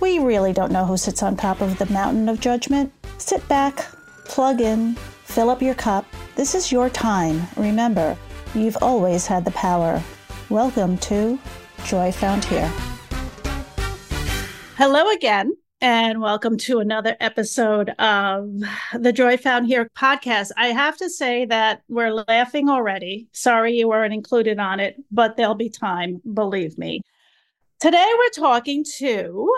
we really don't know who sits on top of the mountain of judgment. Sit back, plug in, fill up your cup. This is your time. Remember, you've always had the power. Welcome to Joy Found Here. Hello again, and welcome to another episode of the Joy Found Here podcast. I have to say that we're laughing already. Sorry you weren't included on it, but there'll be time, believe me. Today we're talking to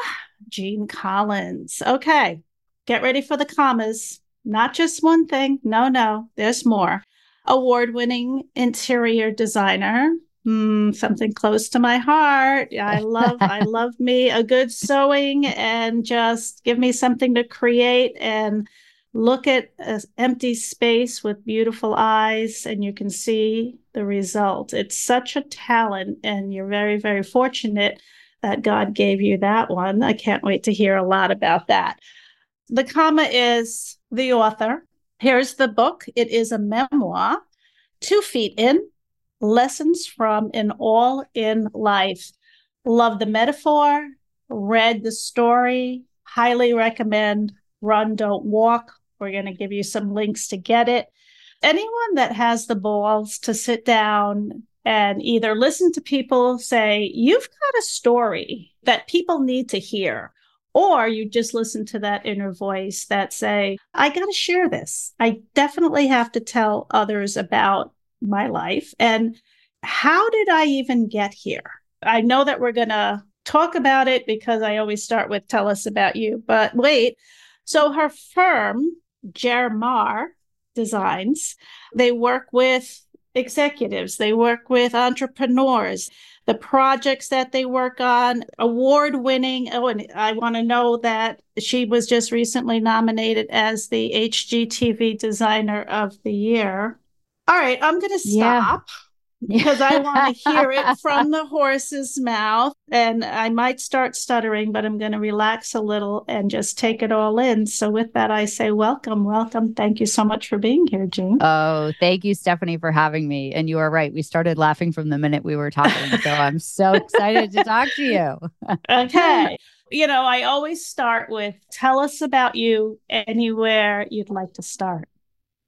Jeanne Collins. Okay, get ready for the commas. Not just one thing. No, no, there's more. Award winning interior designer. Mm, something close to my heart. I love, I love me a good sewing and just give me something to create and look at an empty space with beautiful eyes and you can see the result. It's such a talent, and you're very, very fortunate that God gave you that one. I can't wait to hear a lot about that. The comma is the author. Here's the book. It is a memoir, Two Feet In Lessons from an All in Life. Love the metaphor, read the story, highly recommend Run, Don't Walk. We're going to give you some links to get it. Anyone that has the balls to sit down and either listen to people say, You've got a story that people need to hear. Or you just listen to that inner voice that say, I got to share this. I definitely have to tell others about my life. And how did I even get here? I know that we're going to talk about it because I always start with tell us about you. But wait. So her firm, JerMar Designs, they work with executives, they work with entrepreneurs, the projects that they work on, award winning. Oh, and I want to know that she was just recently nominated as the HGTV Designer of the Year. All right, I'm going to stop. Yeah because I want to hear it from the horse's mouth. And I might start stuttering, but I'm going to relax a little and just take it all in. So, with that, I say, welcome, welcome. Thank you so much for being here, Jeanne. Oh, thank you, Stephanie, for having me. And you are right. We started laughing from the minute we were talking. So, I'm so excited to talk to you. okay. You know, I always start with tell us about you anywhere you'd like to start.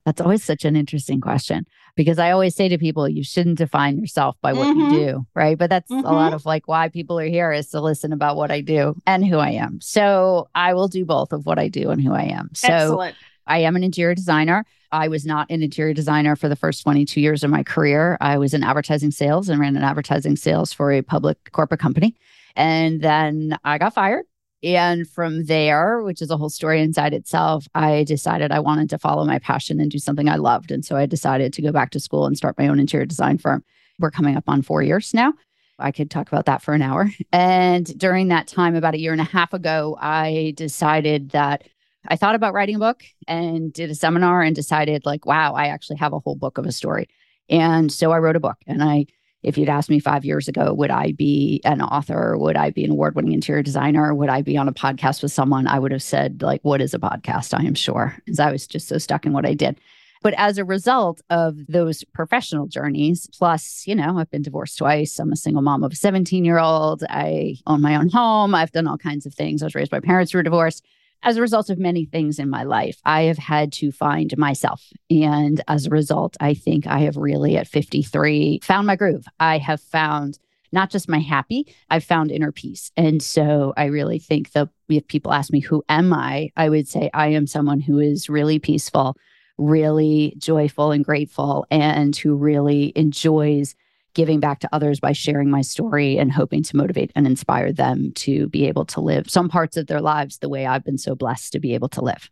That's always such an interesting question because I always say to people, you shouldn't define yourself by what mm-hmm. you do, right? But that's mm-hmm. a lot of like why people are here is to listen about what I do and who I am. So I will do both of what I do and who I am. So Excellent. I am an interior designer. I was not an interior designer for the first 22 years of my career. I was in advertising sales and ran an advertising sales for a public corporate company. And then I got fired and from there, which is a whole story inside itself, I decided I wanted to follow my passion and do something I loved. And so I decided to go back to school and start my own interior design firm. We're coming up on four years now. I could talk about that for an hour. And during that time, about a year and a half ago, I decided that I thought about writing a book and did a seminar and decided, like, wow, I actually have a whole book of a story. And so I wrote a book and I if you'd asked me five years ago, would I be an author? Would I be an award winning interior designer? Would I be on a podcast with someone? I would have said, like, what is a podcast? I am sure, because I was just so stuck in what I did. But as a result of those professional journeys, plus, you know, I've been divorced twice. I'm a single mom of a 17 year old. I own my own home. I've done all kinds of things. I was raised by parents who were divorced as a result of many things in my life, I have had to find myself. And as a result, I think I have really at 53 found my groove. I have found not just my happy, I've found inner peace. And so I really think that if people ask me, who am I? I would say I am someone who is really peaceful, really joyful and grateful and who really enjoys giving back to others by sharing my story and hoping to motivate and inspire them to be able to live some parts of their lives the way I've been so blessed to be able to live.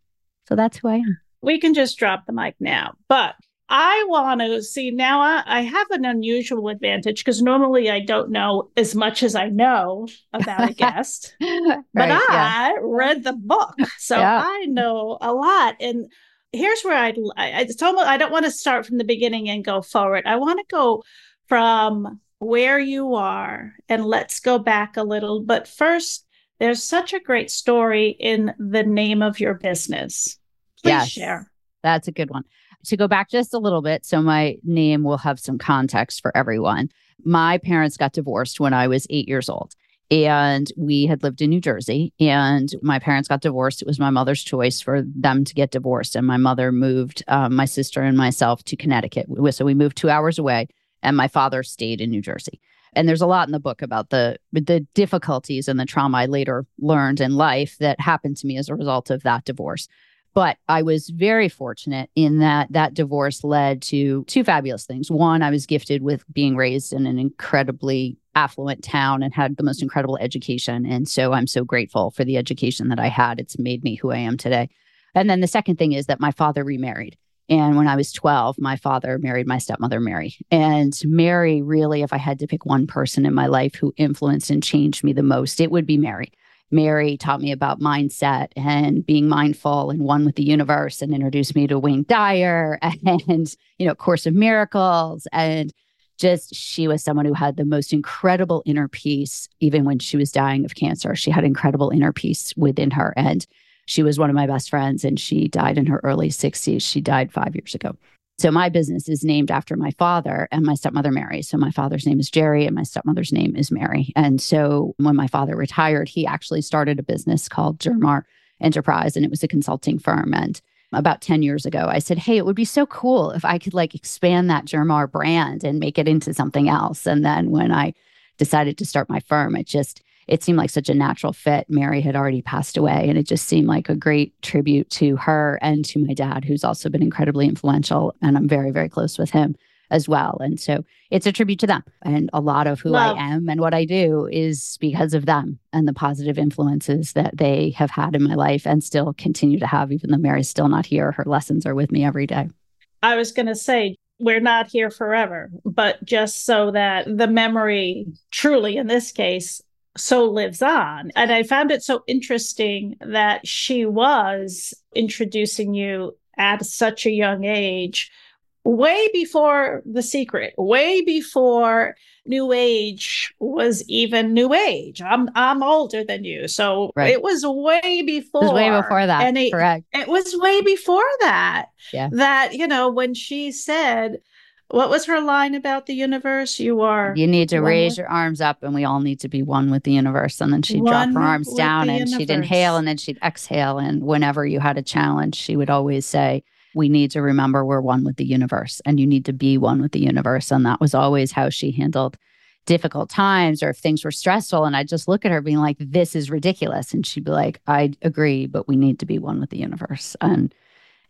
So that's who I am. We can just drop the mic now. But I want to see now. I, I, have an unusual advantage because normally I don't know as much as I know about a guest, right, but I yeah. read the book, so yeah. I know a lot. And here's where I'd. I, it's almost. I don't want to start from the beginning and go forward. I want to go from where you are and let's go back a little. But first, there's such a great story in the name of your business. Please yes, share. That's a good one. To go back just a little bit, so my name will have some context for everyone. My parents got divorced when I was eight years old and we had lived in New Jersey and my parents got divorced. It was my mother's choice for them to get divorced. And my mother moved um, my sister and myself to Connecticut. So we moved two hours away and my father stayed in New Jersey. And there's a lot in the book about the the difficulties and the trauma I later learned in life that happened to me as a result of that divorce. But I was very fortunate in that that divorce led to two fabulous things. One, I was gifted with being raised in an incredibly affluent town and had the most incredible education. And so I'm so grateful for the education that I had. It's made me who I am today. And then the second thing is that my father remarried. And when I was 12, my father married my stepmother, Mary. And Mary, really, if I had to pick one person in my life who influenced and changed me the most, it would be Mary. Mary taught me about mindset and being mindful and one with the universe and introduced me to Wayne Dyer and, you know, Course of Miracles. And just she was someone who had the most incredible inner peace, even when she was dying of cancer. She had incredible inner peace within her. And she was one of my best friends and she died in her early 60s. She died five years ago. So my business is named after my father and my stepmother, Mary. So my father's name is Jerry and my stepmother's name is Mary. And so when my father retired, he actually started a business called JerMar Enterprise and it was a consulting firm. And about 10 years ago, I said, Hey, it would be so cool if I could like expand that JerMar brand and make it into something else. And then when I decided to start my firm, it just it seemed like such a natural fit. Mary had already passed away, and it just seemed like a great tribute to her and to my dad, who's also been incredibly influential. And I'm very, very close with him as well. And so it's a tribute to them. And a lot of who Love. I am and what I do is because of them and the positive influences that they have had in my life and still continue to have, even though Mary's still not here. Her lessons are with me every day. I was going to say, we're not here forever, but just so that the memory, truly in this case, so lives on. And I found it so interesting that she was introducing you at such a young age, way before The Secret, way before New Age was even New Age. I'm I'm older than you, so right. it was way before. It was way before that. And it, correct. It was way before that. Yeah. That you know when she said what was her line about the universe? You are. You need to raise with... your arms up, and we all need to be one with the universe. And then she'd one drop her arms down, and universe. she'd inhale, and then she'd exhale. And whenever you had a challenge, she would always say, "We need to remember we're one with the universe, and you need to be one with the universe." And that was always how she handled difficult times or if things were stressful. And I'd just look at her, being like, "This is ridiculous," and she'd be like, "I agree, but we need to be one with the universe." And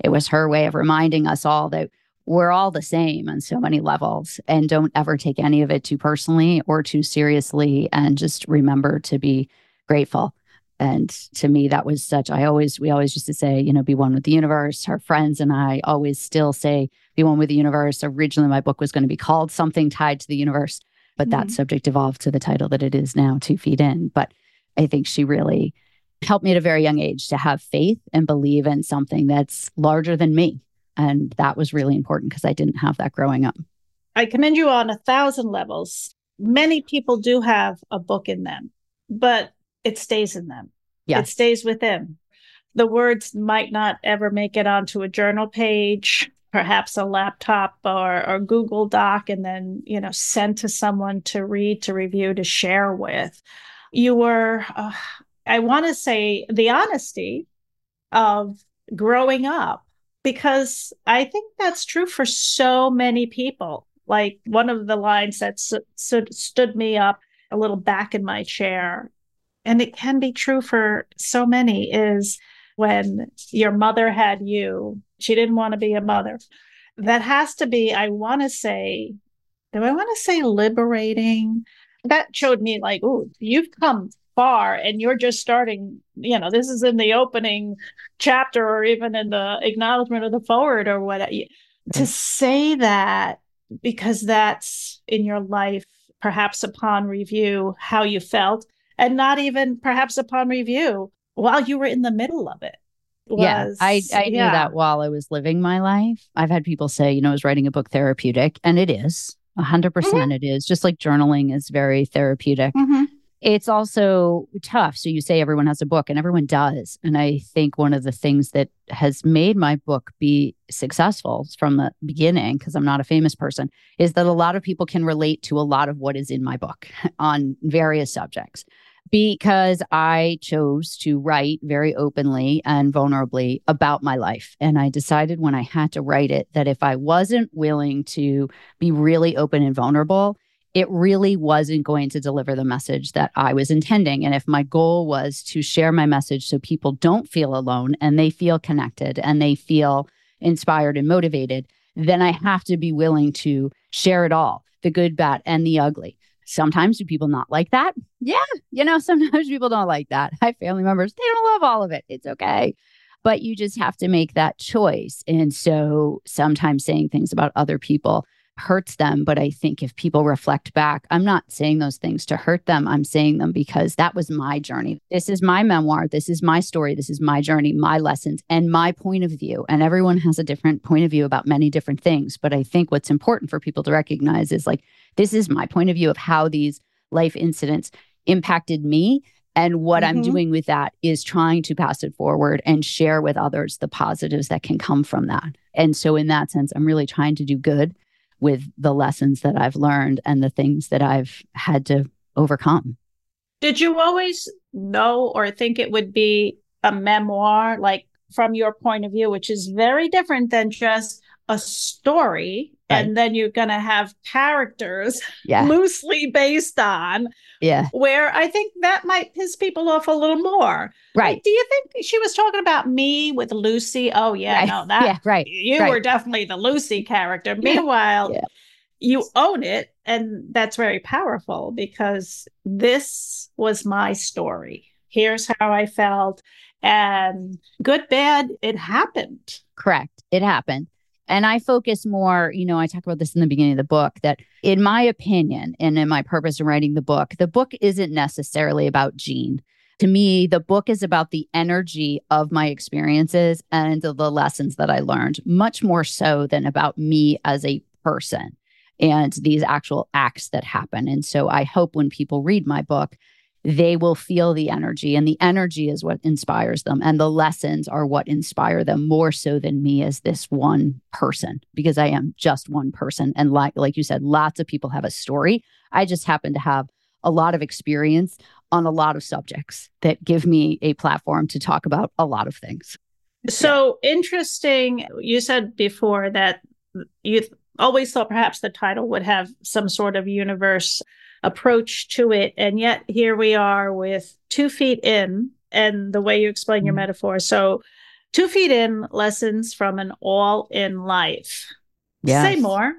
it was her way of reminding us all that we're all the same on so many levels and don't ever take any of it too personally or too seriously and just remember to be grateful. And to me that was such i always we always used to say you know be one with the universe. Our friends and i always still say be one with the universe. Originally my book was going to be called something tied to the universe but mm-hmm. that subject evolved to the title that it is now two feet in. But i think she really helped me at a very young age to have faith and believe in something that's larger than me and that was really important because I didn't have that growing up. I commend you on a thousand levels. Many people do have a book in them, but it stays in them. Yes. It stays with them. The words might not ever make it onto a journal page, perhaps a laptop or, or Google Doc, and then, you know, sent to someone to read, to review, to share with. You were, uh, I want to say, the honesty of growing up because I think that's true for so many people. Like one of the lines that stood, stood me up a little back in my chair, and it can be true for so many, is when your mother had you She didn't want to be a mother. That has to be, I want to say, do I want to say liberating? That showed me like, oh, you've come far and you're just starting, you know, this is in the opening chapter or even in the acknowledgement of the forward or what. To say that because that's in your life, perhaps upon review, how you felt, and not even perhaps upon review while you were in the middle of it. Was, yeah, I, I yeah. knew that while I was living my life. I've had people say, you know, I was writing a book therapeutic, and it is. 100% mm-hmm. it is. Just like journaling is very therapeutic. Mm-hmm. It's also tough. So you say everyone has a book, and everyone does. And I think one of the things that has made my book be successful from the beginning, because I'm not a famous person, is that a lot of people can relate to a lot of what is in my book on various subjects because I chose to write very openly and vulnerably about my life. And I decided when I had to write it that if I wasn't willing to be really open and vulnerable, it really wasn't going to deliver the message that I was intending. And if my goal was to share my message so people don't feel alone and they feel connected and they feel inspired and motivated, then I have to be willing to share it all the good, bad, and the ugly. Sometimes do people not like that? Yeah, you know, sometimes people don't like that. I have family members, they don't love all of it. It's okay. But you just have to make that choice. And so sometimes saying things about other people hurts them. But I think if people reflect back, I'm not saying those things to hurt them. I'm saying them because that was my journey. This is my memoir. This is my story. This is my journey, my lessons, and my point of view. And everyone has a different point of view about many different things. But I think what's important for people to recognize is like, this is my point of view of how these life incidents impacted me. And what mm-hmm. I'm doing with that is trying to pass it forward and share with others the positives that can come from that. And so, in that sense, I'm really trying to do good with the lessons that I've learned and the things that I've had to overcome. Did you always know or think it would be a memoir, like from your point of view, which is very different than just a story right. and then you're going to have characters yeah. loosely based on yeah. where i think that might piss people off a little more. Right. like, do you think she was talking about me with lucy? Oh yeah right. no that yeah, right. you right. were definitely the lucy character. Meanwhile yeah. you own it and that's very powerful because this was my story. Here's how i felt and good bad it happened. Correct. It happened and I focus more, you know, I talk about this in the beginning of the book that, in my opinion, and in my purpose in writing the book, the book isn't necessarily about Jeanne. To me, the book is about the energy of my experiences and the lessons that I learned, much more so than about me as a person and these actual acts that happen. And so I hope when people read my book, they will feel the energy and the energy is what inspires them and the lessons are what inspire them more so than me as this one person because i am just one person. And like like you said lots of people have a story. I just happen to have a lot of experience on a lot of subjects that give me a platform to talk about a lot of things. So yeah. interesting you said before that you always thought perhaps the title would have some sort of universe approach to it. And yet here we are with two feet in and the way you explain your mm-hmm. metaphor. So two feet in lessons from an all in life. Yes. Say more.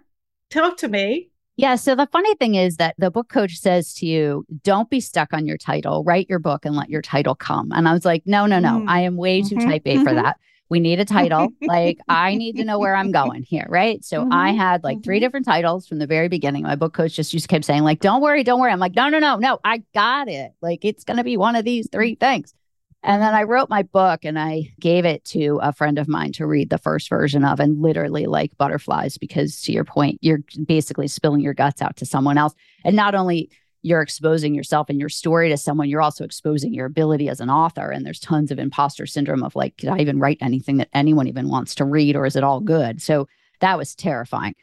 Talk to me. Yeah. So the funny thing is that the book coach says to you, don't be stuck on your title, write your book and let your title come. And I was like, no, no, no, mm. I am way too mm-hmm. type A for mm-hmm. that we need a title. like I need to know where I'm going here, right? So mm-hmm. I had like three mm-hmm. different titles from the very beginning. My book coach just just kept saying like, "Don't worry, don't worry." I'm like, "No, no, no, no, I got it. Like it's going to be one of these three things." And then I wrote my book and I gave it to a friend of mine to read the first version of and literally like butterflies because to your point, you're basically spilling your guts out to someone else. And not only you're exposing yourself and your story to someone, you're also exposing your ability as an author. And there's tons of imposter syndrome of like, could I even write anything that anyone even wants to read, or is it all good? So that was terrifying.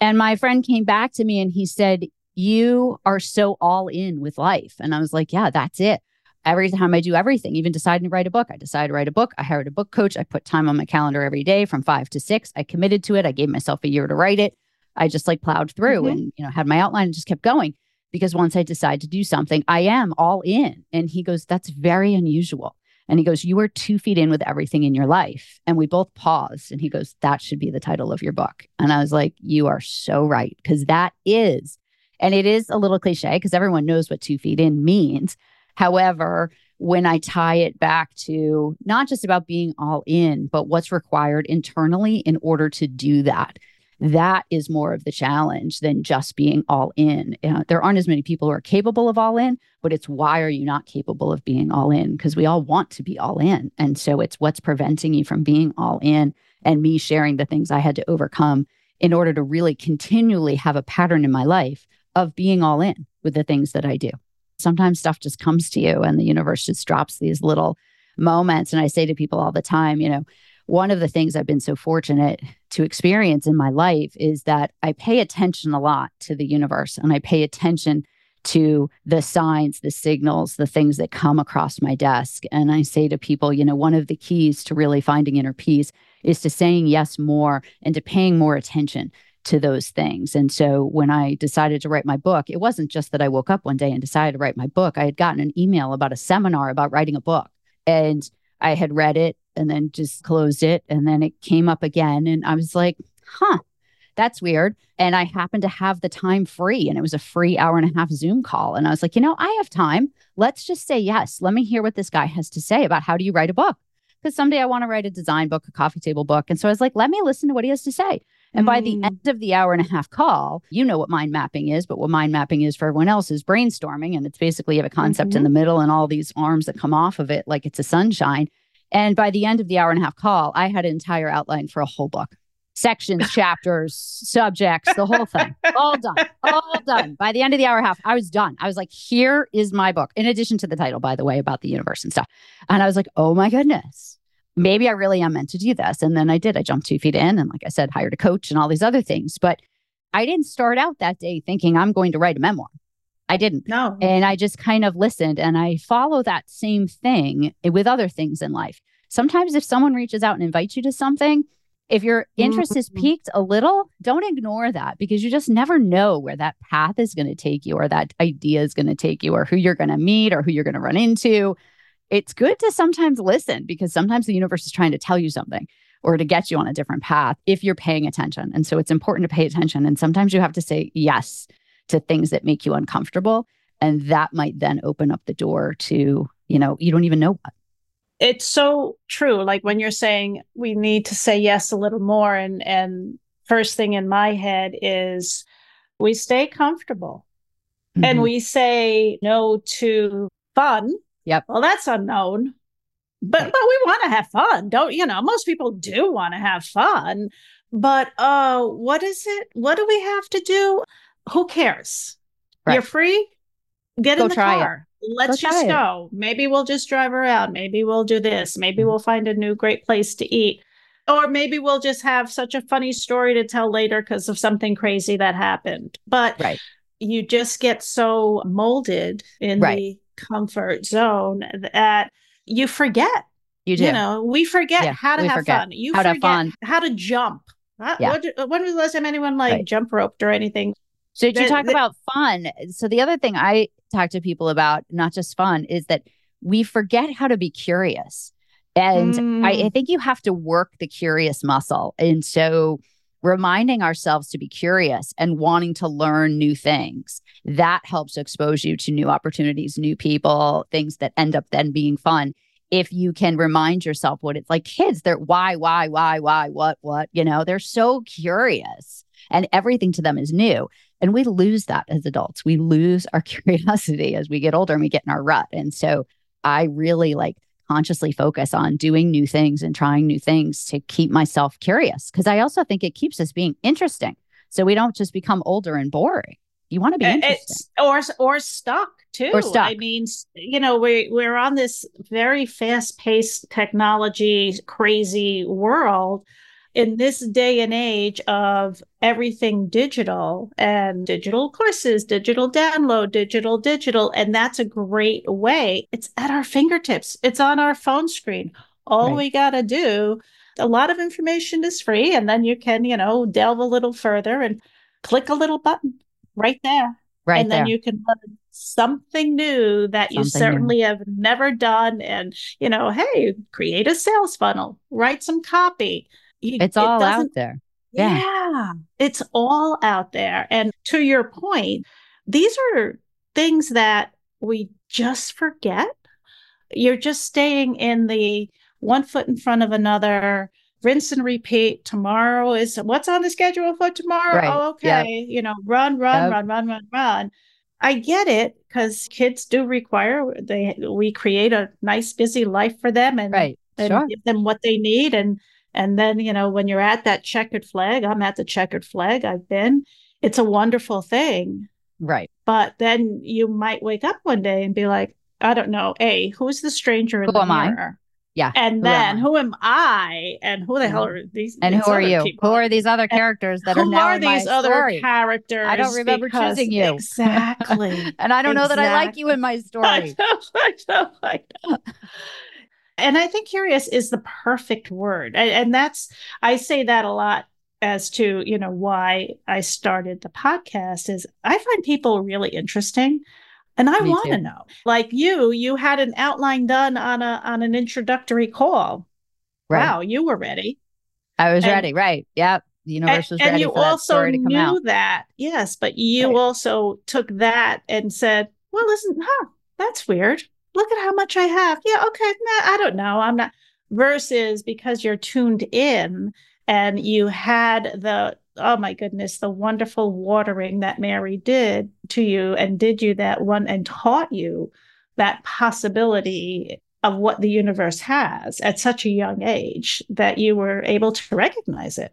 And my friend came back to me and he said, You are so all in with life. And I was like, Yeah, that's it. Every time I do everything, even deciding to write a book, I decided to write a book. I hired a book coach. I put time on my calendar every day from five to six. I committed to it. I gave myself a year to write it. I just like plowed through mm-hmm. and, you know, had my outline and just kept going because once I decide to do something, I am all in. And he goes, That's very unusual And he goes, You are two feet in with everything in your life. And we both paused. And he goes, That should be the title of your book. And I was like, You are so right. Because that is, and it is a little cliche because everyone knows what two feet in means. However, when I tie it back to not just about being all in, but what's required internally in order to do that, that is more of the challenge than just being all in. Uh, there aren't as many people who are capable of all in, but it's why are you not capable of being all in? Because we all want to be all in. And so it's what's preventing you from being all in and me sharing the things I had to overcome in order to really continually have a pattern in my life of being all in with the things that I do. Sometimes stuff just comes to you and the universe just drops these little moments. And I say to people all the time, you know, one of the things I've been so fortunate to experience in my life is that I pay attention a lot to the universe and I pay attention to the signs, the signals, the things that come across my desk. And I say to people, you know, one of the keys to really finding inner peace is to saying yes more and to paying more attention to those things. And so when I decided to write my book, it wasn't just that I woke up one day and decided to write my book. I had gotten an email about a seminar about writing a book. And I had read it and then just closed it. And then it came up again. And I was like, huh, that's weird. And I happened to have the time free, and it was a free hour and a half Zoom call. And I was like, you know, I have time. Let's just say yes. Let me hear what this guy has to say about how do you write a book? Because someday I want to write a design book, a coffee table book. And so I was like, let me listen to what he has to say. And by the mm. end of the hour and a half call, you know what mind mapping is, but what mind mapping is for everyone else is brainstorming. And it's basically you have a concept mm-hmm. in the middle and all these arms that come off of it like it's a sunshine. And by the end of the hour and a half call, I had an entire outline for a whole book sections, chapters, subjects, the whole thing. All done. All done. By the end of the hour and a half, I was done. I was like, here is my book, in addition to the title, by the way, about the universe and stuff. And I was like, oh my goodness, maybe I really am meant to do this. And then I did. I jumped two feet in and, like I said, hired a coach and all these other things. But I didn't start out that day thinking I'm going to write a memoir. I didn't. No. And I just kind of listened and I follow that same thing with other things in life. Sometimes if someone reaches out and invites you to something, if your interest mm-hmm. is piqued a little, don't ignore that because you just never know where that path is going to take you or that idea is going to take you or who you're going to meet or who you're going to run into. It's good to sometimes listen because sometimes the universe is trying to tell you something or to get you on a different path if you're paying attention. And so it's important to pay attention. And sometimes you have to say yes to things that make you uncomfortable. And that might then open up the door to, you know, you don't even know what. It's so true. Like when you're saying we need to say yes a little more, and and first thing in my head is we stay comfortable mm-hmm. and we say no to fun. Yep. Well, that's unknown. But but we want to have fun, don't you know? Most people do want to have fun. But uh what is it? What do we have to do? who cares? Right. You're free. Get go in the car. It. Let's go just go. It. Maybe we'll just drive around. Maybe we'll do this. Maybe mm-hmm. we'll find a new great place to eat. Or maybe we'll just have such a funny story to tell later because of something crazy that happened. But right. you just get so molded in right. the comfort zone that you forget. You do. You know, we forget yeah, how to have forget. fun. You how forget to fun. how to jump. Yeah. When, when was the last time anyone like right. jump roped or anything? So did you talk about fun? So the other thing I talk to people about, not just fun, is that we forget how to be curious. And mm. I, I think you have to work the curious muscle. And so reminding ourselves to be curious and wanting to learn new things that helps expose you to new opportunities new people things that end up then being fun if you can remind yourself what it's like kids they're why why why why what what you know they're so curious and everything to them is new and we lose that as adults. We lose our curiosity as we get older and we get in our rut. And so I really like consciously focus on doing new things and trying new things to keep myself curious because I also think it keeps us being interesting. So we don't just become older and boring. You want to be interesting. Or or stuck too. Or stuck. I mean, you know, we we're on this very fast-paced technology crazy world in this day and age of everything digital and digital courses, digital download, digital, digital, and that's a great way. It's at our fingertips, it's on our phone screen. All right. we got to do, a lot of information is free, and then you can, you know, delve a little further and click a little button right there. Right. And there. then you can learn something new that you Something certainly have never done. And, you know, hey, create a sales funnel, write some copy. You- It's it all out there. Yeah. yeah, it's all out there. And to your point, these are things that we just forget. You're just staying in the one foot in front of another, rinse and repeat. Tomorrow is what's on the schedule for tomorrow? Right. Oh, Yep. okay. You know, run, run, Yep. run, run, run, run. I get it because kids do require they we create a nice busy life for them and Right. and Sure. give them what they need and and then you know when you're at that checkered flag i'm at the checkered flag i've been it's a wonderful thing Right. but then you might wake up one day and be like i don't know a who's the stranger in Who the am I? mirror Yeah. and Who then I? who am i and who the hell Mhm. are these And these who are you? people? Who are these other characters that are who now are these other story? characters I don't remember Because- choosing you. exactly and I don't know that I like you in my story. I know, I know, I know. And I think curious is the perfect word. And, and that's, I say that a lot as to, you know, why I started the podcast is I find people really interesting. And I want to know. Like you, you had an outline done on a on an introductory call. Right. Wow, you were ready. I was And- ready. Right. Yep. The universe was and ready you for that also come knew out. that yes but you Right. also took that and said well listen huh that's weird look at how much i have. Yeah okay nah, i don't know i'm not versus because you're tuned in and you had the oh my goodness the wonderful watering that mary did to you and did you that one and taught you that possibility of what the universe has at such a young age that you were able to recognize it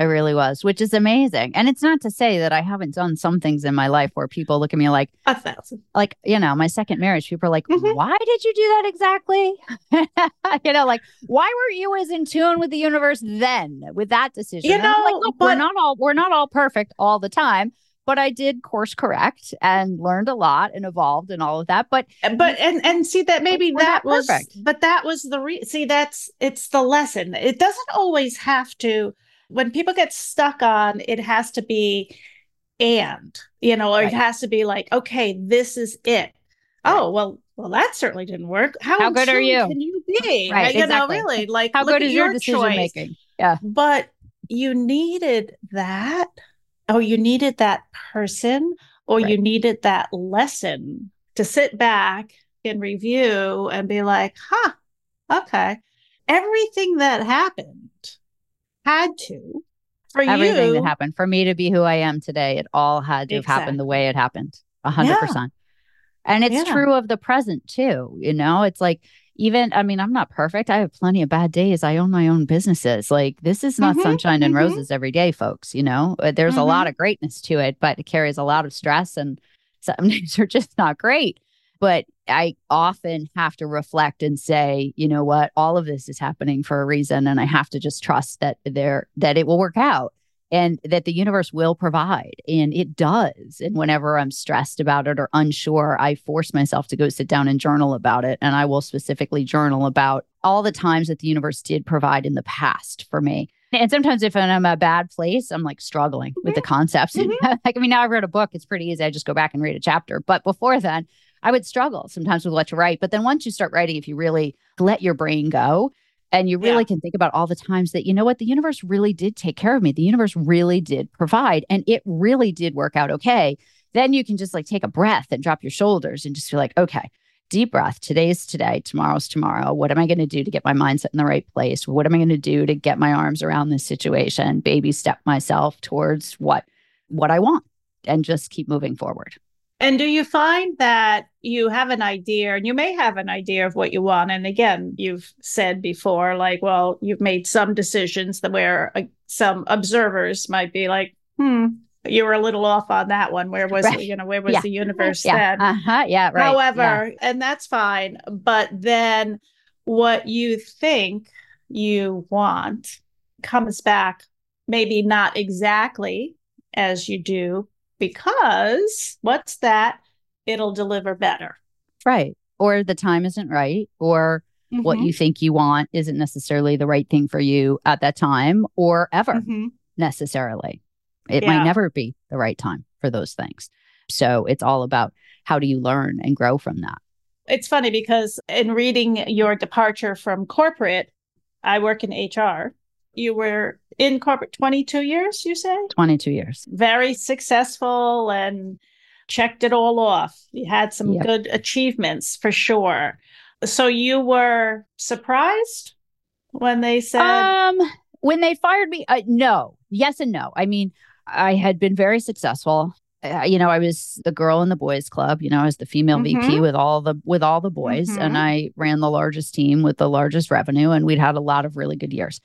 It really was, which is amazing. And it's not to say that I haven't done some things in my life where people look at me like, a thousand like, you know, my second marriage, people are like, Mhm. why did you do that exactly? you know, like, why were you as in tune with the universe then with that decision? You And I'm like, know, look, we're not all we're not all perfect all the time. But I did course correct and learned a lot and evolved and all of that. But but and and see that maybe that was perfect. but that was the re- see that's it's the lesson it doesn't always have to when people get stuck on it has to be and you know or Right. it has to be like okay this is it oh well well that certainly didn't work how, How good are you? can you be Right, you exactly. know really like how good is your, your decision choice. making? Yeah. but you needed that oh you needed that person or you needed that lesson to sit back and review and be like huh okay everything that happened had to for Everything you that happened for me to be who I am today, it all had to have happened the way it happened. A hundred Yeah. percent. And it's Yeah. true of the present too. You know, it's like even I mean, I'm not perfect. I have plenty of bad days. I own my own businesses. Like this is not Mhm, sunshine and mhm. roses every day, folks. You know, Uh, there's a Mhm. lot of greatness to it, but it carries a lot of stress and some days are just not great. But I often have to reflect and say, you know what, all of this is happening for a reason. And I have to just trust that there that it will work out and that the universe will provide. And it does. And whenever I'm stressed about it or unsure, I force myself to go sit down and journal about it. And I will specifically journal about all the times that the universe did provide in the past for me. And sometimes if I'm in a bad place, I'm like struggling with the concepts. Mhm. like, I mean, now I wrote a book, it's pretty easy. I just go back and read a chapter. But before then, I would struggle sometimes with what to write. But then once you start writing, if you really let your brain go, and you really Yeah. can think about all the times that, you know what, the universe really did take care of me. The universe really did provide, and it really did work out okay. Then you can just like take a breath and drop your shoulders and just feel like, okay, deep breath. Today's today, tomorrow's tomorrow. What am I going to do to get my mindset in the right place? What am I going to do to get my arms around this situation? Baby step myself towards what what I want and just keep moving forward. And do you find that you have an idea, and you may have an idea of what you want? And again, you've said before, like, well, you've made some decisions that where uh, some observers might be like, hmm, you were a little off on that one. Where was, Right. you know, where was Yeah. the universe Yeah. then? Uh-huh. Yeah. Right. However, Yeah. and that's fine. But then what you think you want comes back, maybe not exactly as you do, because what's that? It'll deliver better. right. Or the time isn't right, or what Mhm. you think you want isn't necessarily the right thing for you at that time or ever Mhm. necessarily. It Yeah. might never be the right time for those things. So it's all about how do you learn and grow from that. It's funny because in reading your departure from corporate, I work in HR. You were in corporate 22 years, you say? 22 years. Very successful and checked it all off. You had some yep. good achievements for sure. So you were surprised when they said um when they fired me uh, no yes and no i mean i had been very successful uh, you know i was the girl in the boys club you know i was the female mm-hmm. vp with all the with all the boys mm-hmm. and i ran the largest team with the largest revenue and we'd had a lot of really good years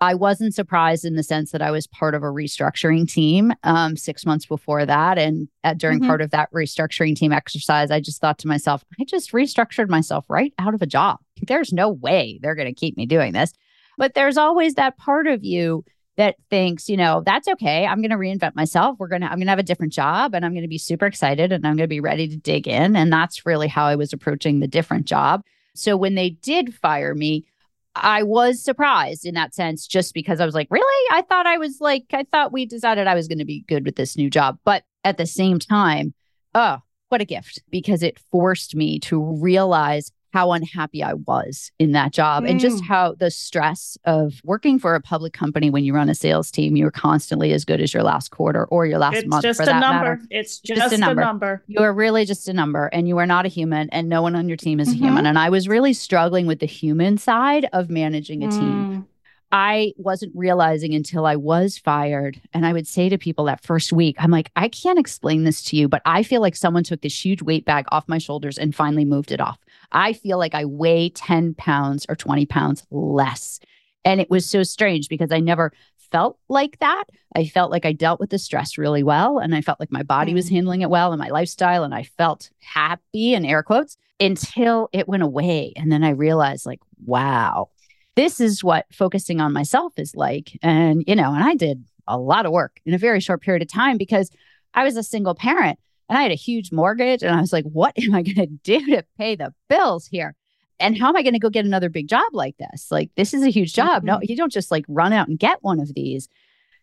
I wasn't surprised in the sense that I was part of a restructuring team um, six months before that. And uh, during mm-hmm. part of that restructuring team exercise, I just thought to myself, I just restructured myself right out of a job. There's no way they're going to keep me doing this. But there's always that part of you that thinks, you know, that's okay. I'm going to reinvent myself. We're going to, I'm going to have a different job and I'm going to be super excited and I'm going to be ready to dig in. And that's really how I was approaching the different job. So when they did fire me, I was surprised in that sense, just because I was like, really? I thought I was like, I thought we decided I was going to be good with this new job. But at the same time, oh, what a gift because it forced me to realize how unhappy I was in that job mm. and just mm. how the stress of working for a public company when you run a sales team, you're constantly as good as your last quarter or your last it's month. Just for that number. Matter. It's just, just a, number. a, number. You are really just a number and you are not a human and no one on your team is mm-hmm. a human. And I was really struggling with the human side of managing a mm. team. I wasn't realizing until I was fired. And I would say to people that first week, I'm like, I can't explain this to you, but I feel like someone took this huge weight bag off my shoulders and finally moved it off. I feel like I weigh 10 pounds or 20 pounds less. And it was so strange because I never felt like that. I felt like I dealt with the stress really well. And I felt like my body was mm. handling it well and my lifestyle. And I felt happy in air quotes until it went away. And then I realized, like, wow, this is what focusing on myself is like. And, you know, and I did a lot of work in a very short period of time because I was a single parent and I had a huge mortgage. And I was like, what am I going to do to pay the bills here? And how am I going to go get another big job like this? Like, this is a huge job. Mm-hmm. No, you don't just like run out and get one of these.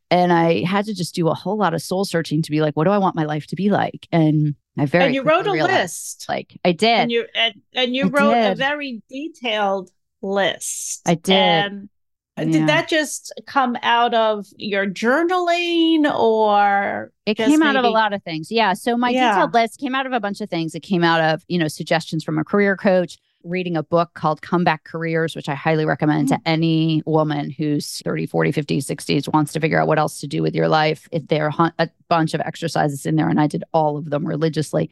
And I had to just do a whole lot of soul searching to be like, what do I want my life to be like? And I very and you wrote a realized, list. Like I did. And you and, and you I wrote did. a very detailed list. I did. And yeah. Did that just come out of your journaling or it came maybe... out of a lot of things? Yeah. So my yeah. detailed list came out of a bunch of things. It came out of, you know, suggestions from a career coach, reading a book called Comeback Careers, which I highly recommend mm-hmm. to any woman who's 30, 40, 50, 60s, wants to figure out what else to do with your life. If there are a bunch of exercises in there, and I did all of them religiously.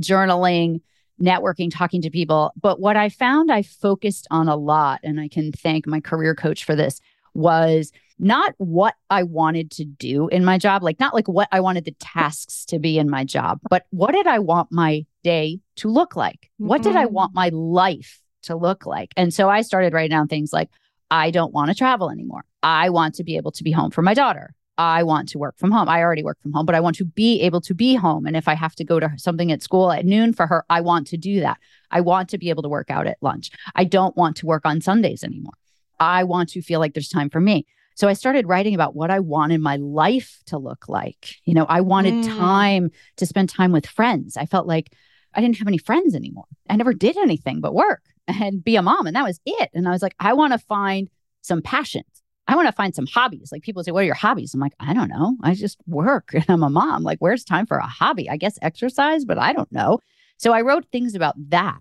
Journaling, networking, talking to people. But what I found I focused on a lot, and I can thank my career coach for this, was not what I wanted to do in my job, like not like what I wanted the tasks to be in my job, but what did I want my day to look like? Mm-hmm. What did I mm-hmm. want my life to look like? And so I started writing down things like, I don't want to travel anymore. I want to be able to be home for my daughter. I want to work from home. I already work from home, but I want to be able to be home. And if I have to go to something at school at noon for her, I want to do that. I want to be able to work out at lunch. I don't want to work on Sundays anymore. I want to feel like there's time for me. So I started writing about what I wanted my life to look like. You know, I wanted mm. time to spend time with friends. I felt like I didn't have any friends anymore. I never did anything but work and be a mom. And that was it. And I was like, I want to find some passions. I want to find some hobbies. Like people say, What are your hobbies? I'm like, I don't know. I just work and I'm a mom. Like, where's time for a hobby? I guess exercise, but I don't know. So I wrote things about that.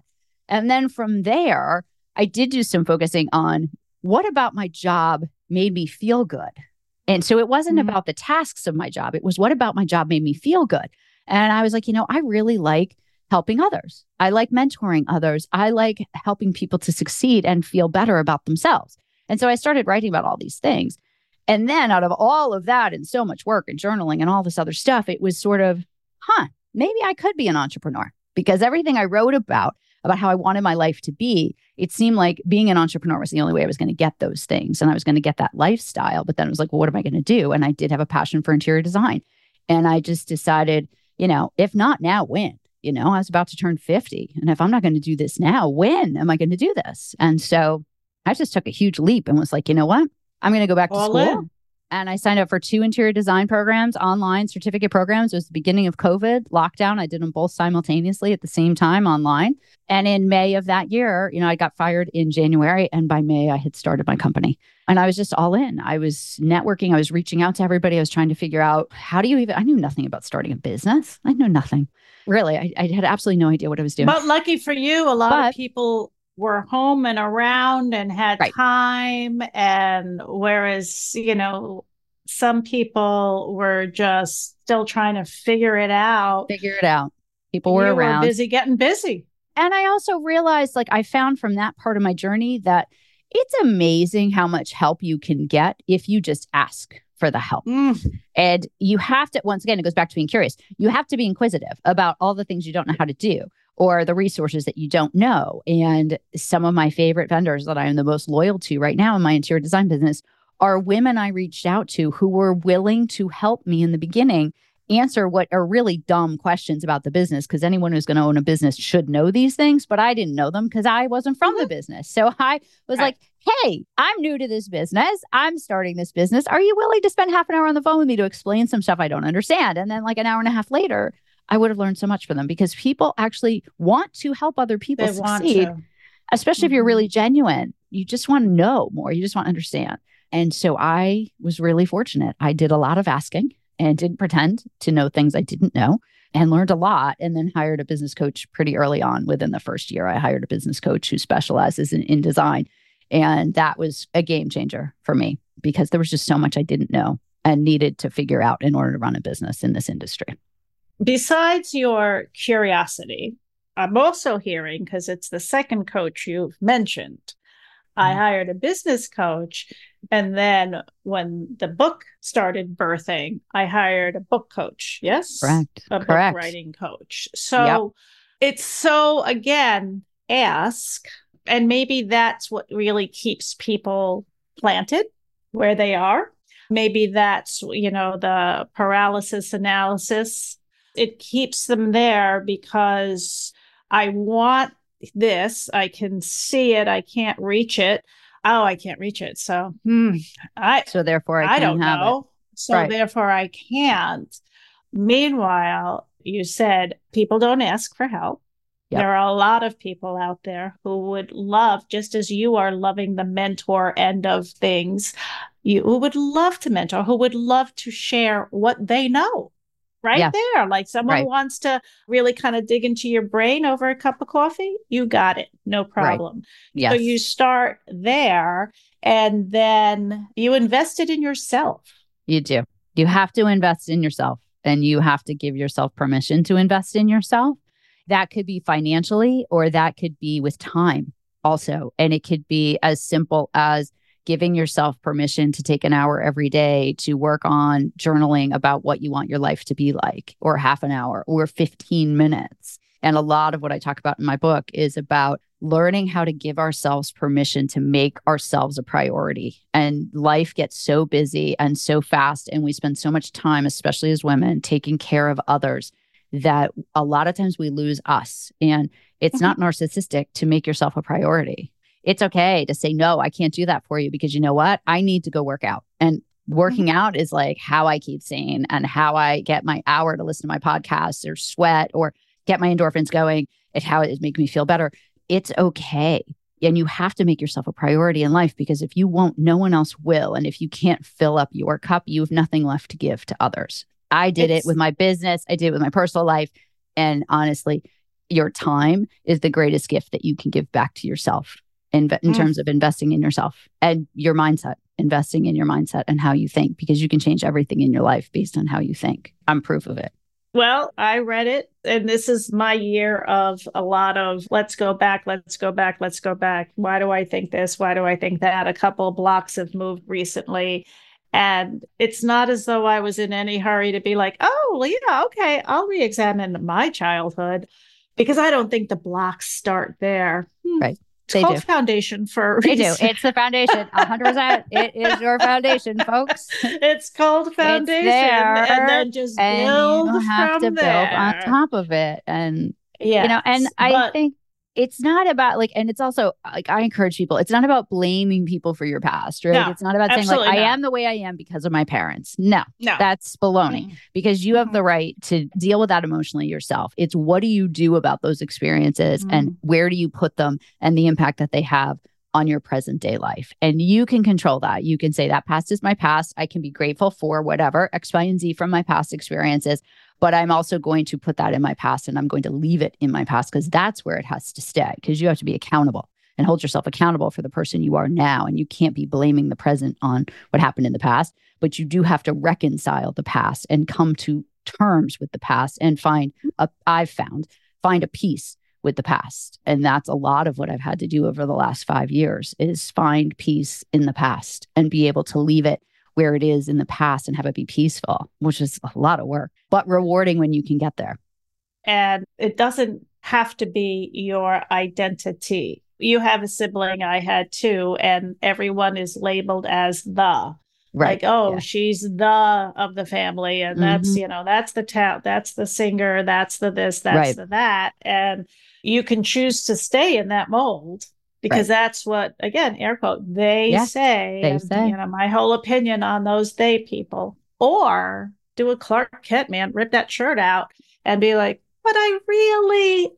And then from there, I did do some focusing on what about my job made me feel good. And so it wasn't mm-hmm. about the tasks of my job, it was what about my job made me feel good. And I was like, you know, I really like helping others. I like mentoring others. I like helping people to succeed and feel better about themselves. And so I started writing about all these things. And then out of all of that and so much work and journaling and all this other stuff, it was sort of, huh, maybe I could be an entrepreneur because everything I wrote about, about how I wanted my life to be, it seemed like being an entrepreneur was the only way I was going to get those things. And I was going to get that lifestyle. But then it was like, well, what am I going to do? And I did have a passion for interior design. And I just decided, you know, if not now, when? You know, I was about to turn 50. And if I'm not going to do this now, when am I going to do this? And so I just took a huge leap and was like, you know what? I'm going to go back to school. In. and I signed up for two interior design programs, online certificate programs. It was the beginning of COVID lockdown. I did them both simultaneously at the same time online. And in May of that year, you know, I got fired in January. And by May, I had started my company. And I was just all in. I was networking. I was reaching out to everybody. I was trying to figure out how do you even, I knew nothing about starting a business. I knew nothing. Really, I, I had absolutely no idea what I was doing. But lucky for you, a lot but, of people were home and around and had right. time and whereas you know some people were just still trying to figure it out figure it out people were you around were busy getting busy and i also realized like i found from that part of my journey that it's amazing how much help you can get if you just ask for the help. Mm. And you have to, once again, it goes back to being curious. You have to be inquisitive about all the things you don't know how to do or the resources that you don't know. And some of my favorite vendors that I am the most loyal to right now in my interior design business are women I reached out to who were willing to help me in the beginning answer what are really dumb questions about the business because anyone who's going to own a business should know these things but i didn't know them because i wasn't from mm-hmm. the business so i was right. like hey i'm new to this business i'm starting this business are you willing to spend half an hour on the phone with me to explain some stuff i don't understand and then like an hour and a half later I would have learned so much from them because people actually want to help other people they succeed, especially mm-hmm. if you're really mm-hmm. genuine. You just want to know more, you just want to understand. And so I was really fortunate. I did a lot of asking and didn't pretend to know things I didn't know and learned a lot and then hired a business coach pretty early on within the first year. I hired a business coach who specializes in, in design. And that was a game changer for me because there was just so much I didn't know and needed to figure out in order to run a business in this industry besides your curiosity, I'm also hearing because it's the second coach you've mentioned. Mm-hmm. I hired a business coach. And then when the book started birthing, I hired a book coach. Yes. Correct. A Correct. book writing coach. So yep. it's so, again, ask. And maybe that's what really keeps people planted where they are. Maybe that's, you know, the paralysis analysis it keeps them there because I want this. I can see it. I can't reach it. Oh, I can't reach it. So, hmm, I so therefore I, I don't know. It. So right. therefore I can't. Meanwhile, you said people don't ask for help. Yep. There are a lot of people out there who would love, just as you are loving the mentor end of things, you who would love to mentor, who would love to share what they know right yeah. there. Like someone right. wants to really kind of dig into your brain over a cup of coffee, you got it. No problem. Right. Yes. So you start there and then you invest it in yourself. You do. You have to invest in yourself and you have to give yourself permission to invest in yourself. That could be financially or that could be with time also. And it could be as simple as giving yourself permission to take an hour every day to work on journaling about what you want your life to be like, or half an hour, or 15 minutes. And a lot of what I talk about in my book is about learning how to give ourselves permission to make ourselves a priority. And life gets so busy and so fast, and we spend so much time, especially as women, taking care of others that a lot of times we lose us. And it's mm-hmm. not narcissistic to make yourself a priority it's okay to say, no, I can't do that for you because you know what? I need to go work out. And working mm-hmm. out is like how I keep sane and how I get my hour to listen to my podcasts or sweat or get my endorphins going. It's how it makes me feel better. It's okay. And you have to make yourself a priority in life because if you won't, no one else will. And if you can't fill up your cup, you have nothing left to give to others. I did it's... it with my business, I did it with my personal life. And honestly, your time is the greatest gift that you can give back to yourself in, in mm. terms of investing in yourself and your mindset, investing in your mindset and how you think, because you can change everything in your life based on how you think. I'm proof of it. Well, I read it, and this is my year of a lot of let's go back, let's go back, let's go back. Why do I think this? Why do I think that? A couple blocks have moved recently. And it's not as though I was in any hurry to be like, oh, well, yeah, okay, I'll re examine my childhood because I don't think the blocks start there. Hmm. Right. It's they do. foundation for They do. It's the foundation. 100%. it is your foundation, folks. It's called foundation. There, and then just build you have to there. build on top of it. And, yeah, you know, and I think it's not about like, and it's also like I encourage people. It's not about blaming people for your past, right? No, it's not about saying like absolutely I am the way I am because of my parents. No, No. that's baloney Mhm. because you have Mhm. the right to deal with that emotionally yourself. It's what do you do about those experiences and Mhm. where do you put them and the impact that they have on your present day life. And you can control that. You can say that past is my past. I can be grateful for whatever X, Y, and Z from my past experiences, but I'm also going to put that in my past and I'm going to leave it in my past because that's where it has to stay because you have to be accountable and hold yourself accountable for the person you are now. And you can't be blaming the present on what happened in the past, but you do have to reconcile the past and come to terms with the past and find a, I've found, find a peace with the past. And that's a lot of what I've had to do over the last five years is find peace in the past and be able to leave it where it is in the past and have it be peaceful, which is a lot of work, but rewarding when you can get there. and it doesn't have to be your identity. You have a sibling, I had two, and everyone is labeled as the. Right. Like, oh, Yeah. she's the of the family, and that's, Mhm. you know, that's the tout, that's the singer, that's the this, that's Right. the that. And you can choose to stay in that mold because that's what, again, air quote, they Yeah, say. they and, say. You know, my whole opinion on those they people. Or do a Clark Kent, man, rip that shirt out and be like, but I really,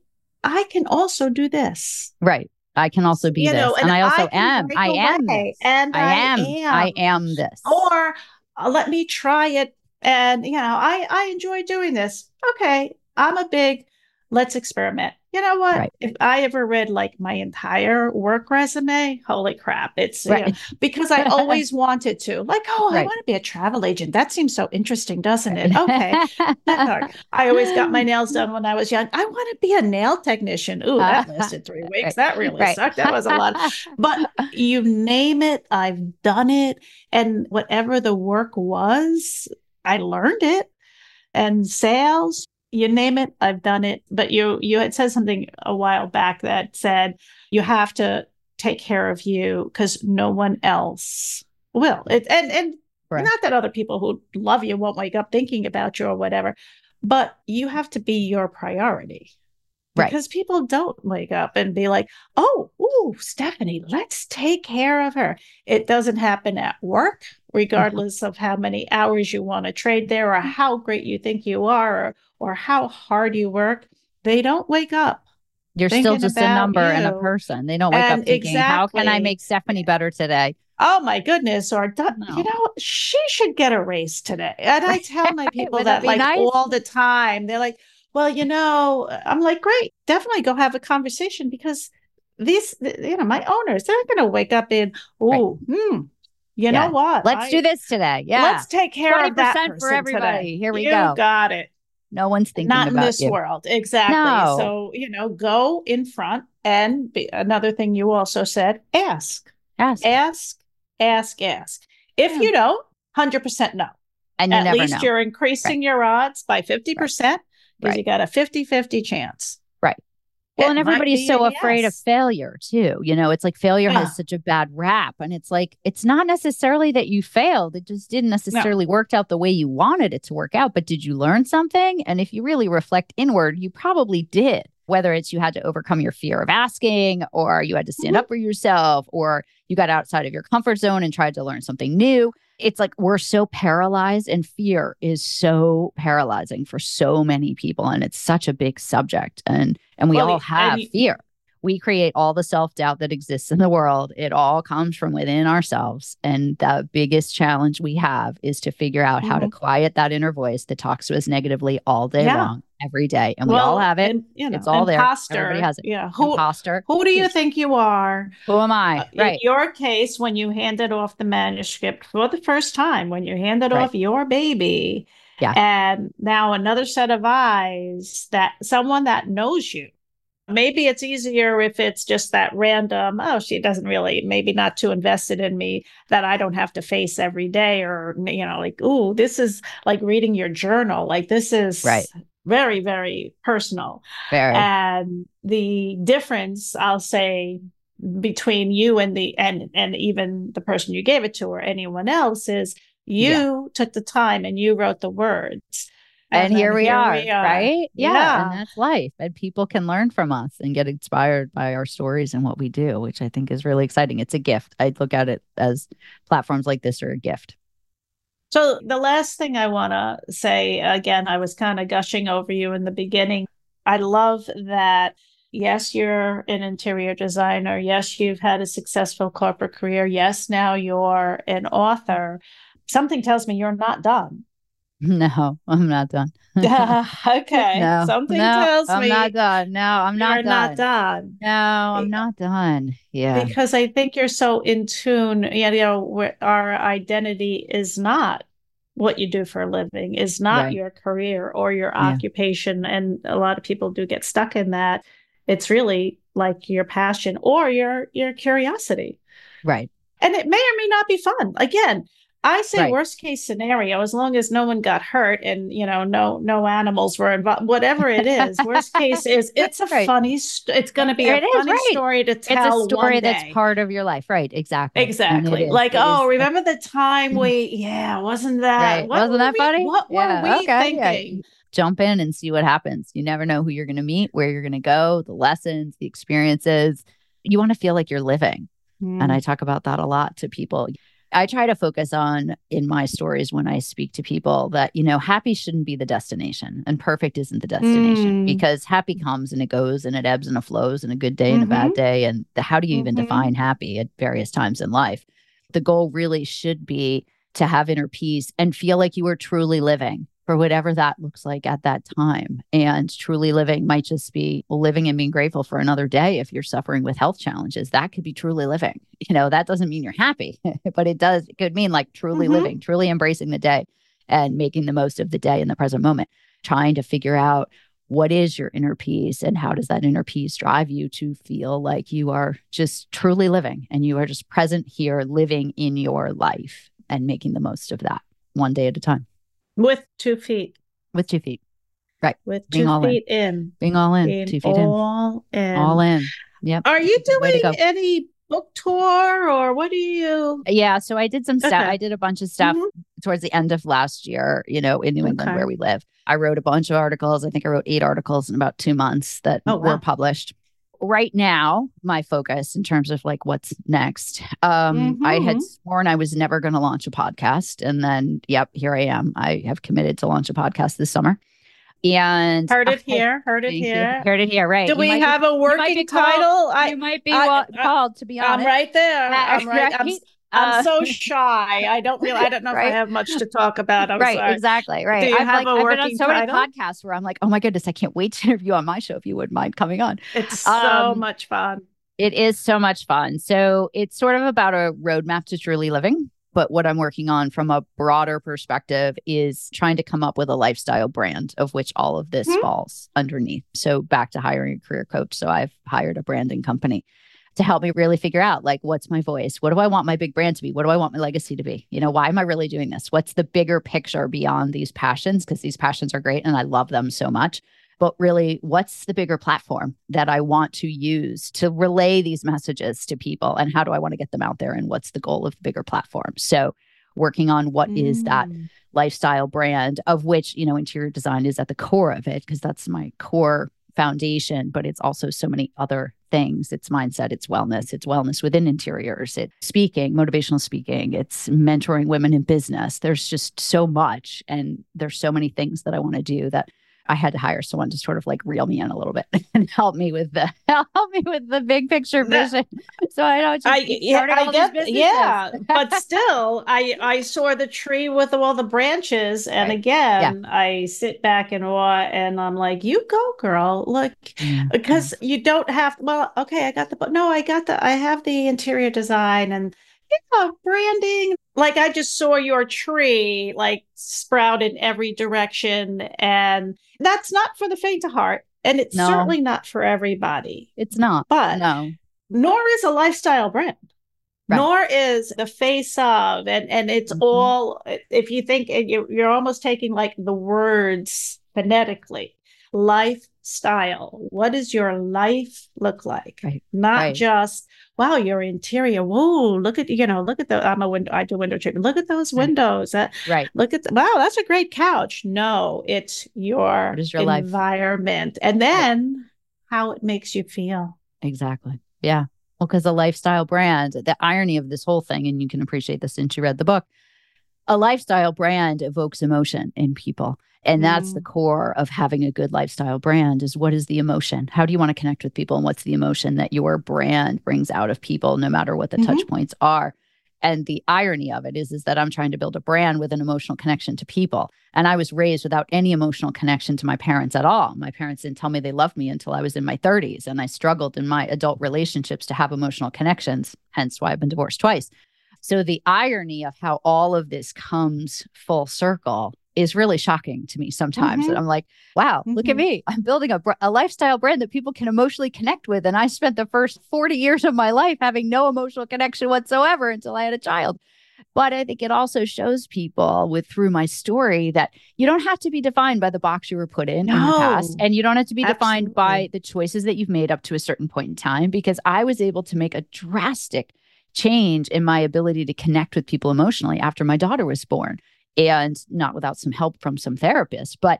I can also do this. Right. I can also be You this. know, and, I also can am. I am this. And I am. am. I am this. Or uh, let me try it. And, you know, I, I enjoy doing this. Okay. I'm a big, let's experiment. You know what? Right. If I ever read like my entire work resume, holy crap. It's you know, because I always wanted to. Like, oh, I want to be a travel agent. That seems so interesting, doesn't it? Okay. I always got my nails done when I was young. I want to be a nail technician. Ooh, that lasted three weeks. That really Right. sucked. That was a lot. But you name it, I've done it. And whatever the work was, I learned it. And sales, you name it, I've done it. But you you had said something a while back that said you have to take care of you because no one else will. It, and and Right. not that other people who love you won't wake up thinking about you or whatever, but you have to be your priority. Right. Because people don't wake up and be like, oh, ooh, Stephanie, let's take care of her. It doesn't happen at work, mm-hmm. regardless of how many hours you want to trade there or how great you think you are or, or how hard you work. They don't wake up. You're still just a number and a person. They don't wake And up thinking, how can I make Stephanie better today? Oh my goodness, or No. you know, she should get a raise today. And I tell my people that like nice? all the time. They're like, well, you know, I'm like, great, definitely go have a conversation because these, you know, my owners, they're going to wake up in, Right. oh, hmm, you Yeah. know what? Let's I- do this today. Yeah. Let's take care of that 20% person for everybody. today. Here we you go. got it. No one's thinking Not in this you. world. Exactly. No. So, you know, go in front and be, another thing you also said, ask ask, ask, ask, ask. If Yeah. you don't, 100% no. And you At least know. you're increasing your odds by 50% because you got a 50 50 chance. Well, and everybody's so a afraid of failure too. You know, it's like failure Yeah. has such a bad rap. And it's like, it's not necessarily that you failed. It just didn't necessarily work out the way you wanted it to work out. But did you learn something? And if you really reflect inward, you probably did. Whether it's you had to overcome your fear of asking, or you had to stand Mhm. up for yourself, or you got outside of your comfort zone and tried to learn something new. It's like we're so paralyzed, and fear is so paralyzing for so many people. And it's such a big subject. And and we Well, all have you- fear. We create all the self doubt that exists in the world. It all comes from within ourselves. And the biggest challenge we have is to figure out how to Mhm. quiet that inner voice that talks to us negatively all day Yeah. long, every day. And we all have it. and, you know, It's all there. imposter, Everybody has it. Yeah. Who, Imposter. who do you think you are? Who am I? Uh, right. In your case, when you handed off the manuscript for the first time, when you handed Right. off your baby, Yeah. and now another set of eyes that someone that knows you. Maybe it's easier if it's just that random, oh, she doesn't really, maybe not too invested in me that I don't have to face every day, or, you know, like, ooh, this is like reading your journal. Like, this is Right. Very, very personal. Very. And the difference, I'll say, between you and the and and even the person you gave it to or anyone else is you took the time and you wrote the words. And, and here, we, here are, we, are, right? Yeah, yeah. And that's life. And people can learn from us and get inspired by our stories and what we do, which I think is really exciting. It's a gift. I look at it as platforms like this are a gift. So, the last thing I want to say again, I was kind of gushing over you in the beginning. I love that yes, you're an interior designer. Yes, you've had a successful corporate career. Yes, now you're an author. Something tells me you're not done. No, I'm not done. uh, okay. No, Something no, tells I'm me I'm not done. No, I'm not you're done. not done. No, I'm not done. Yeah. Because I think you're so in tune, you know, our identity is not what you do for a living, is not right. your career or your yeah. occupation. And a lot of people do get stuck in that it's really like your passion or your your curiosity. Right. And it may or may not be fun. Again, I say right. worst case scenario, as long as no one got hurt and you know no no animals were involved, whatever it is. worst case is it's a right. funny. St- it's going to be it a funny right. story to tell. It's a story that's part of your life, right? Exactly. Exactly. Like oh, remember the time we? Yeah, wasn't that? Wasn't that we, funny? What yeah. were we okay. thinking? Yeah jump in and see what happens. You never know who you're going to meet, where you're going to go, the lessons, the experiences. You want to feel like you're living. Mm. And I talk about that a lot to people. I try to focus on in my stories when I speak to people that, you know, happy shouldn't be the destination and perfect isn't the destination mm. because happy comes and it goes and it ebbs and it flows and a good day mm-hmm. and a bad mm-hmm. day. And the, how do you even mm-hmm. define happy at various times in life? The goal really should be to have inner peace and feel like you are truly living for whatever that looks like at that time. And truly living might just be living and being grateful for another day if you're suffering with health challenges. That could be truly living. You know, that doesn't mean you're happy, but it does, it could mean like truly mm-hmm. living, truly embracing the day and making the most of the day in the present moment, trying to figure out what is your inner peace and how does that inner peace drive you to feel like you are just truly living and you are just present here living in your life and making the most of that one day at a time with two feet. With two feet. Right. With Being two feet in. in. Being all in. Being two feet all in. in. All in. Yep. Are you doing any book tour or what do you Yeah, so I did some stuff. Okay. I did a bunch of stuff mm-hmm. towards the end of last year, you know, in New England okay. where we live. I wrote a bunch of articles. I think I wrote eight articles in about two months that oh, wow. were published right now my focus in terms of like what's next um mm-hmm. i had mm-hmm. sworn i was never going to launch a podcast and then yep here i am. I have committed to launch a podcast this summer. And heard it I, here heard it here. Heard it here right. Do you we have be, a working title? Called, I, you might be I, called to be honest. i'm right there. I'm right, I'm, I'm uh, so shy. I don't really. I don't know right? if I have much to talk about. I'm right, sorry. exactly. Right. Do you I've have like, a working I've been on so title? many podcasts where I'm like, oh my goodness, I can't wait to interview on my show. If you wouldn't mind coming on, it's so um, much fun. It is so much fun. So it's sort of about a roadmap to truly living. But what I'm working on from a broader perspective is trying to come up with a lifestyle brand of which all of this mm-hmm. falls underneath. So back to hiring a career coach. So I've hired a branding company to help me really figure out like what's my voice? What do i want my big brand to be? What do i want my legacy to be? You know why am i really doing this? What's the bigger picture beyond these passions? Because these passions are great and i love them so much. But really what's the bigger platform that i want to use to relay these messages to people? And how do i want to get them out there? And what's the goal of the bigger platform? So working on what mm. is that mm. lifestyle brand of which you know interior design is at the core of it because that's my core foundation, but it's also so many other things. It's mindset, it's wellness, it's wellness within interiors, it's speaking, motivational speaking, it's mentoring women in business. There's just so much. And there's so many things that I want to do that I had to hire someone to sort of like reel me in a little bit and help me with the help me with the big picture vision. so I don't just I, yeah, I get, yeah, but still, I I saw the tree with all the branches, and right. again, yeah. I sit back in awe, and I'm like, "You go, girl! Look, mm-hmm. because you don't have. Well, okay, I got the, no, I got the, I have the interior design and." Yeah, branding. Like I just saw your tree like sprout in every direction. And that's not for the faint of heart. And it's no. certainly not for everybody. It's not. But no. Nor is a lifestyle brand. Right. Nor is the face of, and and it's mm-hmm. all. If you think you're, you're almost taking like the words phonetically, lifestyle. What does your life look like? Right. Not Right. just wow, your interior. Whoa, look at you know, look at the. I'm a window. I do window treatment. Look at those mm. windows. That Right. look at the, wow, that's a great couch. No, it's your your life? environment, and then how it makes you feel. Exactly. Yeah. Well, because a lifestyle brand, the irony of this whole thing, and you can appreciate this since you read the book, a lifestyle brand evokes emotion in people. And that's the Mm. core of having a good lifestyle brand is what is the emotion? How do you want to connect with people? And what's the emotion that your brand brings out of people, no matter what the touch points are? And the irony of it is, is that I'm trying to build a brand with an emotional connection to people. And I was raised without any emotional connection to my parents at all. My parents didn't tell me they loved me until I was in my 30s. And I struggled in my adult relationships to have emotional connections, hence why I've been divorced twice. So the irony of how all of this comes full circle is really shocking to me sometimes. Mhm. And I'm like, wow, look at Mhm. me. I'm building a, a lifestyle brand that people can emotionally connect with. And I spent the first 40 years of my life having no emotional connection whatsoever until I had a child. But I think it also shows people with through my story that you don't have to be defined by the box you were put in in the past. And you don't have to be defined by the choices that you've made up to a certain point in time because I was able to make a drastic change in my ability to connect with people emotionally after my daughter was born and not without some help from some therapists but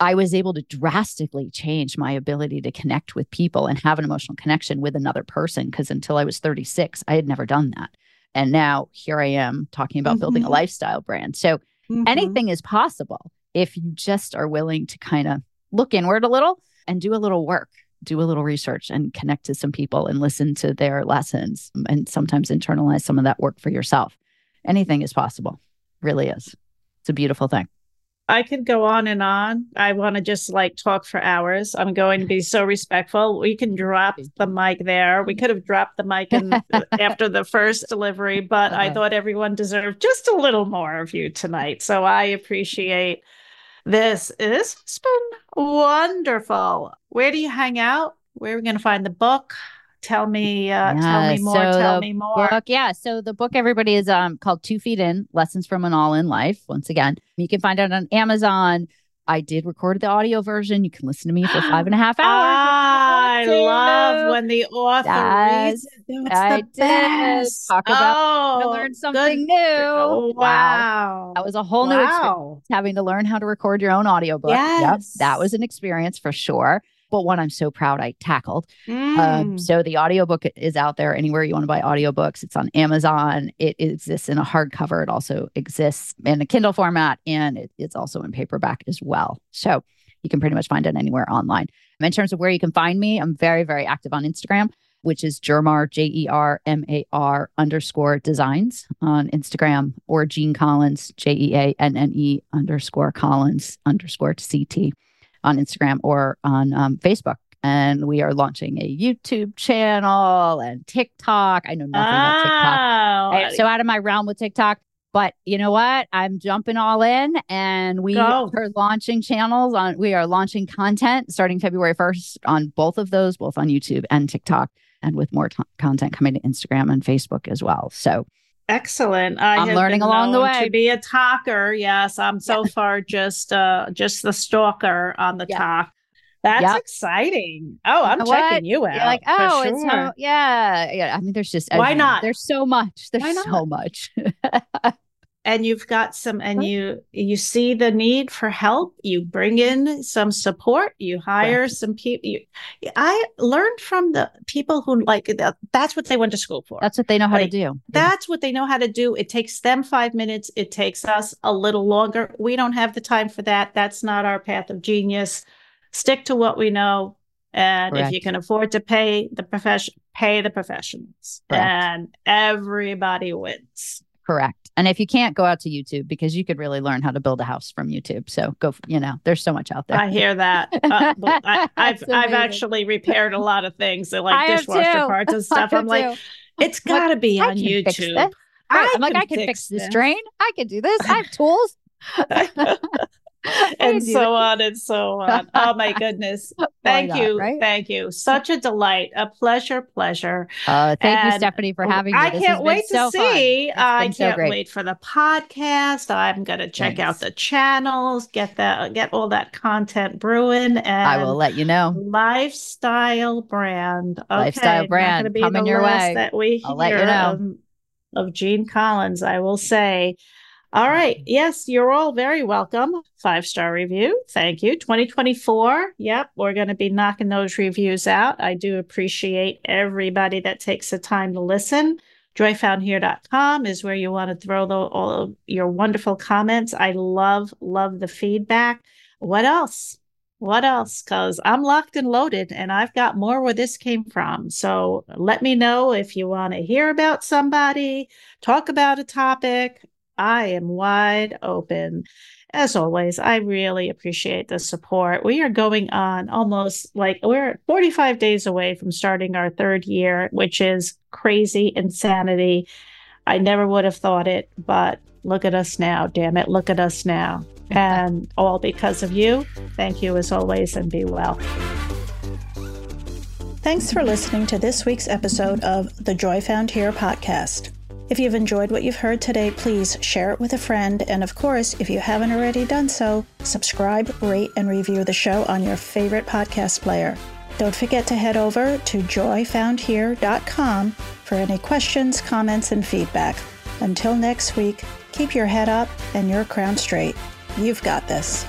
i was able to drastically change my ability to connect with people and have an emotional connection with another person because until i was 36 i had never done that. And now here i am talking about building a Mhm. lifestyle brand. So Mhm. anything is possible if you just are willing to kind of look inward a little and do a little work do a little research and connect to some people and listen to their lessons and sometimes internalize some of that work for yourself. Anything is possible. Really is it's a beautiful thing I could go on and on. I want to just like talk for hours. I'm going to be so respectful. We can drop the mic there. We could have dropped the mic in, after the first delivery, but I thought everyone deserved just a little more of you tonight. So I appreciate this. This has been wonderful. Where do you hang out? Where are we going to find the book? Tell me, uh, tell me more. so tell me more. book yeah so the book everybody is um called two feet in lessons from an all in life once again you can find it on amazon i did record the audio version you can listen to me for five and a half hours I you love when the author Yes, reads it. That's I the did. best. Talk about oh, I learned good. something new Oh, wow. that was a whole new experience wow. having to learn how to record your own audiobook yep Yes. that was an experience for sure but one i'm so proud i tackled Um, Mm. so the audiobook is out there anywhere you want to buy audiobooks. It's on Amazon. It exists in a hardcover. It also exists in a Kindle format and it, it's also in paperback as well. So you can pretty much find it anywhere online. In terms of where you can find me, I'm very, very active on Instagram, which is JerMar, J E R M A R underscore designs on Instagram or Jeanne Collins, J E A N N E underscore Collins underscore CT on Instagram or on um, Facebook and we are launching a YouTube channel and TikTok. I know nothing about TikTok. Oh, I am so out of my realm with TikTok. But you know what? I'm jumping all in and we Go. are launching channels on we are launching content starting February 1st on both of those, both on YouTube and TikTok, and with more t- content coming to Instagram and Facebook as well. So Excellent. I I'm have learning along the way. To be a talker, yes. I'm so far just uh just the stalker on the Yeah. talk. That's Yep. exciting. Oh, I'm know what? checking you out. you're like, oh, it's sure. so yeah, yeah. I mean, there's just Why you know, not? There's so much. There's so much. and you've got some and Right. you you see the need for help you bring in some support you hire some people you, i learned from the people who like that that's what they went to school for. That's what they know how Like, to do. that's what they know how to do. It takes them five minutes. It takes us a little longer. We don't have the time for that. That's not our path of genius. Stick to what we know and if you can afford to pay the profession pay the professionals. Correct. and everybody wins Correct. And if you can't go out to YouTube, because you could really learn how to build a house from YouTube. So go, you know, there's so much out there. I hear that. Uh, I, I've I've actually repaired a lot of things, so like I dishwasher parts and stuff. I I'm like, it's got to be on. YouTube. Right. I'm like, I can fix this drain. I can do this. I have tools. and so on and so on. Oh my goodness. Thank not, you. Right? Thank you. Such a delight. A pleasure, pleasure. Uh, thank and you, Stephanie, for having me. I this can't wait to so see. I can't so wait for the podcast. I'm gonna check Thanks. out the channels, get that get all that content brewing and I will let you know. Lifestyle brand. Okay, lifestyle brand coming your way. That we I'll let you know. Of, of Jeanne Collins, I will say. All right. Yes, you're all very welcome. Five star review. Thank you. 2024. Yep. We're going to be knocking those reviews out. I do appreciate everybody that takes the time to listen. Joyfoundhere.com is where you want to throw the, all of your wonderful comments. I love, love the feedback. What else? What else? Because I'm locked and loaded and I've got more where this came from. So let me know if you want to hear about somebody, talk about a topic. I am wide open. As always, I really appreciate the support. We are going on almost like we're 45 days away from starting our third year, which is crazy insanity. I never would have thought it, but look at us now. Damn it, look at us now. And all because of you. Thank you as always, and be well. Thanks for listening to this week's episode of the Joy Found Here podcast. If you've enjoyed what you've heard today, please share it with a friend. And of course, if you haven't already done so, subscribe, rate, and review the show on your favorite podcast player. Don't forget to head over to joyfoundhere.com for any questions, comments, and feedback. Until next week, keep your head up and your crown straight. You've got this.